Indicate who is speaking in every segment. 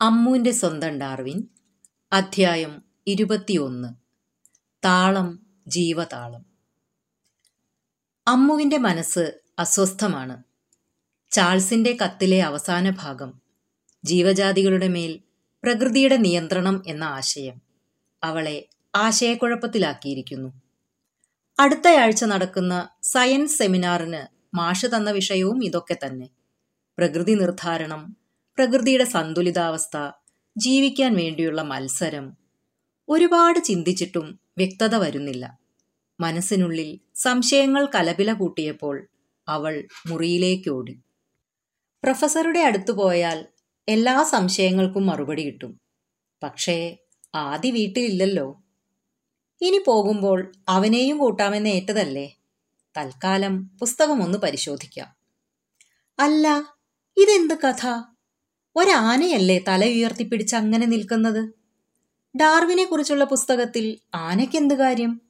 Speaker 1: അമ്മൂന്റെ സ്വന്തം ഡാർവിൻ അധ്യായം ഇരുപത്തിയൊന്ന് താളം ജീവതാളം. അമ്മുവിന്റെ മനസ്സ് അസ്വസ്ഥമാണ്. ചാൾസിന്റെ കത്തിലെ അവസാന ഭാഗം ജീവജാതികളുടെ മേൽ പ്രകൃതിയുടെ നിയന്ത്രണം എന്ന ആശയം അവളെ ആശയക്കുഴപ്പത്തിലാക്കിയിരിക്കുന്നു. അടുത്തയാഴ്ച നടക്കുന്ന സയൻസ് സെമിനാറിന് മാഷ് തന്ന വിഷയവും ഇതൊക്കെ തന്നെ. പ്രകൃതി നിർദ്ധാരണം പ്രകൃതിയുടെ സന്തുലിതാവസ്ഥ ജീവിക്കാൻ വേണ്ടിയുള്ള മത്സരം ഒരുപാട് ചിന്തിച്ചിട്ടും വ്യക്തത വരുന്നില്ല. മനസ്സിനുള്ളിൽ സംശയങ്ങൾ കലപില കൂട്ടിയപ്പോൾ അവൾ മുറിയിലേക്കോടി പ്രൊഫസറുടെ അടുത്തു പോയാൽ എല്ലാ സംശയങ്ങൾക്കും മറുപടി കിട്ടും. പക്ഷേ ആദി വീട്ടിലില്ലല്ലോ. ഇനി പോകുമ്പോൾ അവനെയും കൂട്ടാമെന്ന് ഏറ്റതല്ലേ? തൽക്കാലം പുസ്തകമൊന്ന് പരിശോധിക്കാം. അല്ല ഇതെന്ത് കഥ? ഒരാനയല്ലേ തല ഉയർത്തിപ്പിടിച്ച് അങ്ങനെ നിൽക്കുന്നത്? ഡാർവിനെ കുറിച്ചുള്ള പുസ്തകത്തിൽ ആനയ്ക്കെന്ത് കാര്യം?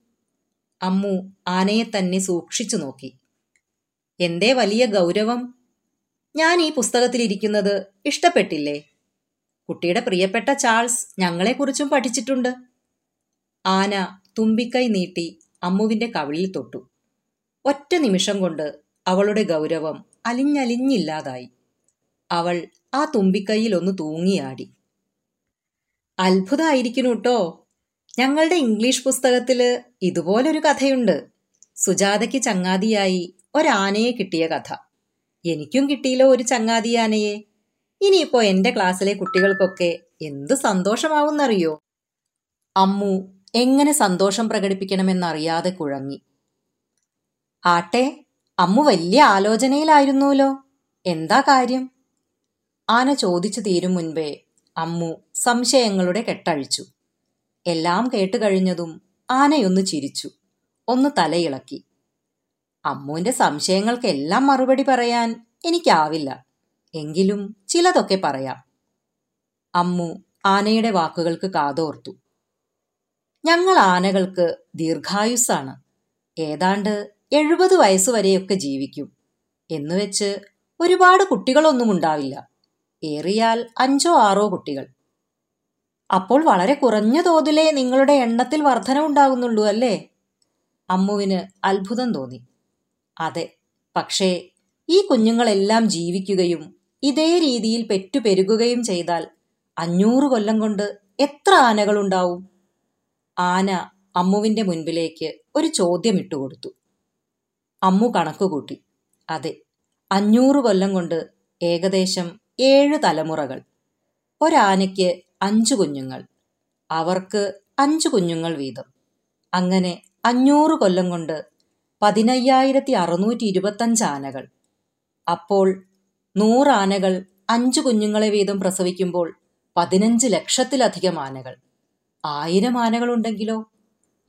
Speaker 1: അമ്മു ആനയെ തന്നെ സൂക്ഷിച്ചു നോക്കി. എന്തേ വലിയ ഗൗരവം? ഞാൻ ഈ പുസ്തകത്തിലിരിക്കുന്നത് ഇഷ്ടപ്പെട്ടില്ലേ? കുട്ടിയുടെ പ്രിയപ്പെട്ട ചാൾസ് ഞങ്ങളെക്കുറിച്ചും പഠിച്ചിട്ടുണ്ട്. ആന തുമ്പിക്കൈ നീട്ടി അമ്മുവിന്റെ കവിളിൽ തൊട്ടു. ഒറ്റ നിമിഷം കൊണ്ട് അവളുടെ ഗൗരവം അലിഞ്ഞലിഞ്ഞില്ലാതായി. അവൾ ആ തുമ്പിക്കൈയിൽ ഒന്ന് തൂങ്ങിയാടി. അത്ഭുതമായിരിക്കുന്നു കേട്ടോ ഞങ്ങളുടെ ഇംഗ്ലീഷ് പുസ്തകത്തിൽ ഇതുപോലൊരു കഥയുണ്ട്. സുജാതയ്ക്ക് ചങ്ങാതിയായി ഒരാനയെ കിട്ടിയ കഥ. എനിക്കും കിട്ടിയില്ലോ ഒരു ചങ്ങാതി ആനയെ ഇനിയിപ്പോ എന്റെ ക്ലാസ്സിലെ കുട്ടികൾക്കൊക്കെ എന്ത് സന്തോഷമാവുന്നറിയോ? അമ്മു എങ്ങനെ സന്തോഷം പ്രകടിപ്പിക്കണമെന്നറിയാതെ കുഴങ്ങി. ആട്ടെ അമ്മു വലിയ ആലോചനയിലായിരുന്നുവല്ലോ എന്താ കാര്യം? ആന ചോദിച്ചു തീരും മുൻപേ അമ്മു സംശയങ്ങളുടെ കെട്ടഴിച്ചു. എല്ലാം കേട്ടുകഴിഞ്ഞതും ആനയൊന്ന് ചിരിച്ചു. ഒന്ന് തലയിളക്കി. അമ്മുവിന്റെ സംശയങ്ങൾക്കെല്ലാം മറുപടി പറയാൻ എനിക്കാവില്ല. എങ്കിലും ചിലതൊക്കെ പറയാം. അമ്മു ആനയുടെ വാക്കുകൾക്ക് കാതോർത്തു. ഞങ്ങൾ ആനകൾക്ക് ദീർഘായുസ്സാണ്. ഏതാണ്ട് എഴുപത് വയസ്സുവരെയൊക്കെ ജീവിക്കും. എന്നുവെച്ച് ഒരുപാട് കുട്ടികളൊന്നും ഉണ്ടാവില്ല. ഏറിയാൽ അഞ്ചോ ആറോ കുട്ടികൾ. അപ്പോൾ വളരെ കുറഞ്ഞ തോതിലേ നിങ്ങളുടെ എണ്ണത്തിൽ വർധന ഉണ്ടാകുന്നുള്ളൂ അല്ലേ? അമ്മുവിന് അത്ഭുതം തോന്നി. അതെ പക്ഷേ ഈ കുഞ്ഞുങ്ങളെല്ലാം ജീവിക്കുകയും ഇതേ രീതിയിൽ പെറ്റുപെരുകുകയും ചെയ്താൽ അഞ്ഞൂറ് കൊല്ലം കൊണ്ട് എത്ര ആനകളുണ്ടാവും? ആന അമ്മുവിന്റെ മുൻപിലേക്ക് ഒരു ചോദ്യം ഇട്ടുകൊടുത്തു. അമ്മു കണക്കുകൂട്ടി. അതെ അഞ്ഞൂറ് കൊല്ലം കൊണ്ട് ഏകദേശം ഏഴ് തലമുറകൾ. ഒരാനയ്ക്ക് അഞ്ചു കുഞ്ഞുങ്ങൾ. അവർക്ക് അഞ്ചു കുഞ്ഞുങ്ങൾ വീതം. അങ്ങനെ അഞ്ഞൂറ് കൊല്ലം കൊണ്ട് പതിനയ്യായിരത്തി അറുന്നൂറ്റി ഇരുപത്തഞ്ച് ആനകൾ. അപ്പോൾ നൂറാനകൾ അഞ്ചു കുഞ്ഞുങ്ങളെ വീതം പ്രസവിക്കുമ്പോൾ പതിനഞ്ച് ലക്ഷത്തിലധികം ആനകൾ. ആയിരം ആനകളുണ്ടെങ്കിലോ?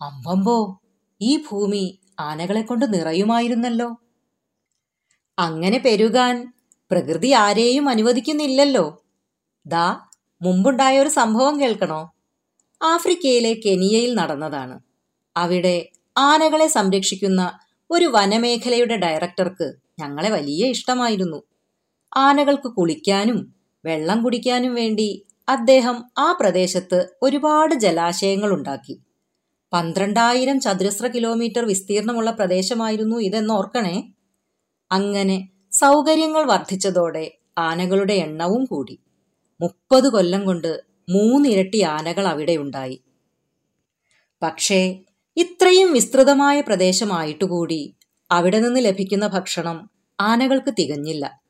Speaker 1: അമ്പമ്പോ ഈ ഭൂമി ആനകളെ കൊണ്ട് നിറയുമായിരുന്നല്ലോ. അങ്ങനെ പെരുകാൻ പ്രകൃതി ആരെയും അനുവദിക്കുന്നില്ലല്ലോ. ദാ മുമ്പുണ്ടായ ഒരു സംഭവം കേൾക്കണോ? ആഫ്രിക്കയിലെ കെനിയയിൽ നടന്നതാണ്. അവിടെ ആനകളെ സംരക്ഷിക്കുന്ന ഒരു വനമേഖലയുടെ ഡയറക്ടർക്ക് ഞങ്ങളെ വലിയ ഇഷ്ടമായിരുന്നു. ആനകൾക്ക് കുളിക്കാനും വെള്ളം കുടിക്കാനും വേണ്ടി അദ്ദേഹം ആ പ്രദേശത്ത് ഒരുപാട് ജലാശയങ്ങൾ ഉണ്ടാക്കി. പന്ത്രണ്ടായിരം ചതുരശ്ര കിലോമീറ്റർ വിസ്തീർണമുള്ള പ്രദേശമായിരുന്നു ഇതെന്നോർക്കണേ അങ്ങനെ സൗകര്യങ്ങൾ വർദ്ധിച്ചതോടെ ആനകളുടെ എണ്ണവും കൂടി. മുപ്പത് കൊല്ലം കൊണ്ട് മൂന്നിരട്ടി ആനകൾ അവിടെ ഉണ്ടായി. പക്ഷേ ഇത്രയും വിസ്തൃതമായ പ്രദേശമായിട്ടുകൂടി അവിടെ നിന്ന് ലഭിക്കുന്ന ഭക്ഷണം ആനകൾക്ക് തികഞ്ഞില്ല.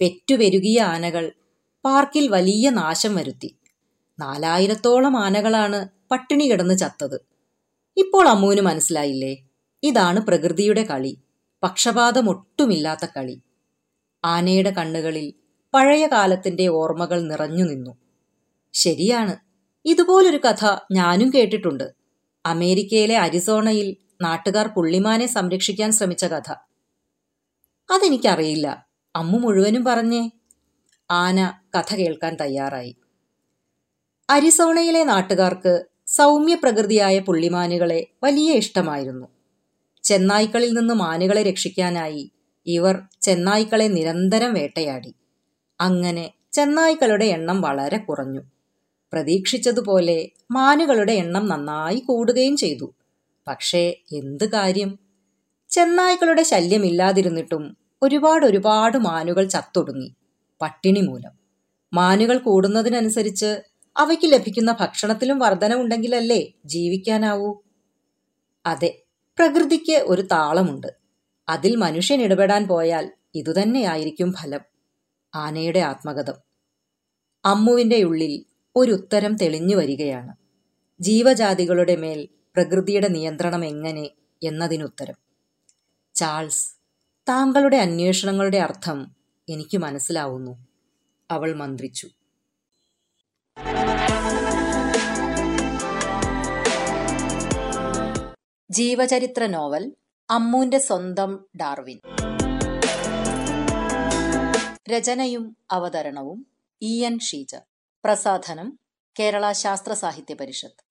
Speaker 1: പെറ്റുപെരുകിയ ആനകൾ പാർക്കിൽ വലിയ നാശം വരുത്തി. നാലായിരത്തോളം ആനകളാണ് പട്ടിണി കിടന്ന് ചത്തത്. ഇപ്പോൾ അമ്മുവിന് മനസ്സിലായില്ലേ? ഇതാണ് പ്രകൃതിയുടെ കളി. പക്ഷപാതമൊട്ടുമില്ലാത്ത കളി. ആനയുടെ കണ്ണുകളിൽ പഴയ കാലത്തിന്റെ ഓർമ്മകൾ നിറഞ്ഞു നിന്നു. ശരിയാണ് ഇതുപോലൊരു കഥ ഞാനും കേട്ടിട്ടുണ്ട്. അമേരിക്കയിലെ അരിസോണയിൽ നാട്ടുകാർ പുള്ളിമാനെ സംരക്ഷിക്കാൻ ശ്രമിച്ച കഥ. അതെനിക്കറിയില്ല അമ്മു മുഴുവനും പറഞ്ഞേ. ആന കഥ കേൾക്കാൻ തയ്യാറായി. അരിസോണയിലെ നാട്ടുകാർക്ക് സൗമ്യ പ്രകൃതിയായ പുള്ളിമാനുകളെ വലിയ ഇഷ്ടമായിരുന്നു. ചെന്നായ്ക്കളിൽ നിന്ന് മാനുകളെ രക്ഷിക്കാനായി ഇവർ ചെന്നായ്ക്കളെ നിരന്തരം വേട്ടയാടി. അങ്ങനെ ചെന്നായ്ക്കളുടെ എണ്ണം വളരെ കുറഞ്ഞു. പ്രതീക്ഷിച്ചതുപോലെ മാനുകളുടെ എണ്ണം നന്നായി കൂടുകയും ചെയ്തു. പക്ഷേ എന്ത് കാര്യം? ചെന്നായ്ക്കളുടെ ശല്യമില്ലാതിരുന്നിട്ടും ഒരുപാട് ഒരുപാട് മാനുകൾ ചത്തൊടുങ്ങി പട്ടിണി മൂലം. മാനുകൾ കൂടുന്നതിനനുസരിച്ച് അവയ്ക്ക് ലഭിക്കുന്ന ഭക്ഷണത്തിലും വർധനവുണ്ടെങ്കിലല്ലേ ജീവിക്കാനാവൂ? അതെ പ്രകൃതിക്ക് ഒരു താളമുണ്ട്. അതിൽ മനുഷ്യൻ ഇടപെടാൻ പോയാൽ ഇതുതന്നെയായിരിക്കും ഫലം. ആനയുടെ ആത്മകഥം. അമ്മുവിന്റെ ഉള്ളിൽ ഒരു ഉത്തരം തെളിഞ്ഞു വരികയാണ്. ജീവജാതികളുടെ മേൽ പ്രകൃതിയുടെ നിയന്ത്രണം എങ്ങനെ എന്നതിനുത്തരം. ചാൾസ് താങ്കളുടെ അന്വേഷണങ്ങളുടെ അർത്ഥം എനിക്ക് മനസ്സിലാവുന്നു. അവൾ മന്ത്രിച്ചു. ജീവചരിത്ര നോവൽ അമ്മുവിന്റെ സ്വന്തം ഡാർവിൻ. രചനയും അവതരണവും ഇ എൻ ഷീജ. പ്രസാധനം കേരള ശാസ്ത്ര സാഹിത്യ പരിഷത്ത്.